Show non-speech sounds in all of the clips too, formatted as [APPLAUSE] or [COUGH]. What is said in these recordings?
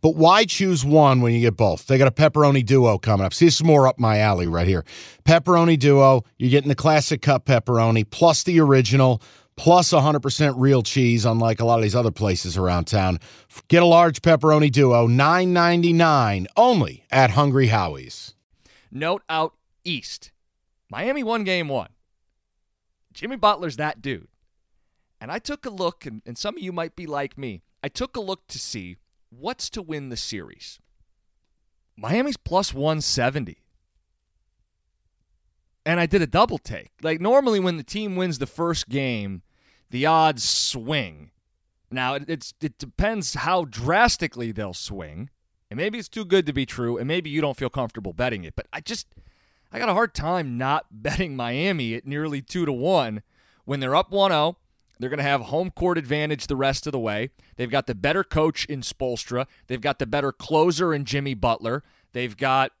But why choose one when you get both? They got a pepperoni duo coming up. See, this is more up my alley right here. Pepperoni duo, you're getting the classic cup pepperoni plus the original plus 100% real cheese, unlike a lot of these other places around town. Get a large pepperoni duo, $9.99 only at Hungry Howie's. Note out east. Miami won game one. Jimmy Butler's that dude. And I took a look, and, and some of you might be like me. I took a look to see what's to win the series. Miami's plus 170. And I did a double take. Like normally when the team wins the first game, the odds swing. Now it, it's it depends how drastically they'll swing. And maybe it's too good to be true, and maybe you don't feel comfortable betting it. But I just I got a hard time not [LAUGHS] betting Miami at nearly two to one when they're up 1-0. They're going to have home court advantage the rest of the way. They've got the better coach in Spoelstra. They've got the better closer in Jimmy Butler. They've got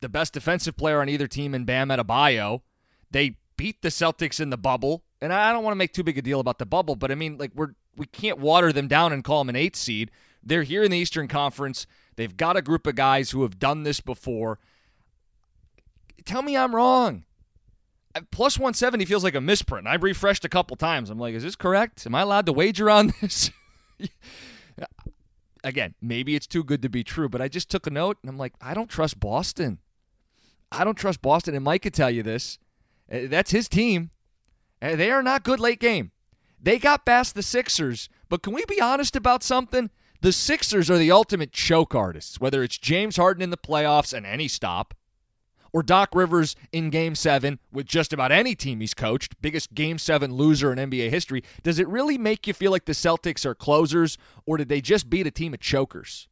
the best defensive player on either team in Bam Adebayo. They beat the Celtics in the bubble, and I don't want to make too big a deal about the bubble, but I mean, like we're we can't water them down and call them an eight seed. They're here in the Eastern Conference. They've got a group of guys who have done this before. Tell me I'm wrong. Plus 170 feels like a misprint. I've refreshed a couple times. I'm like, is this correct? Am I allowed to wager on this? [LAUGHS] Again, maybe it's too good to be true, but I just took a note and I'm like, I don't trust Boston. I don't trust Boston. And Mike could tell you this. Uh, that's his team. Uh, they are not good late game. They got past the Sixers, but can we be honest about something? The Sixers are the ultimate choke artists, whether it's James Harden in the playoffs and any stop, or Doc Rivers in game seven with just about any team he's coached, biggest game seven loser in NBA history. Does it really make you feel like the Celtics are closers, or did they just beat a team of chokers?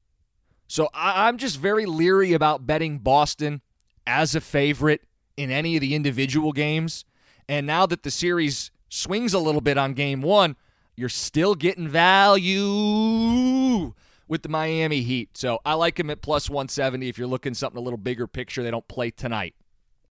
So I'm just very leery about betting Boston as a favorite in any of the individual games. And now that the series swings a little bit on game one, you're still getting value with the Miami Heat. So I like him at plus 170 if you're looking something a little bigger picture. They don't play tonight.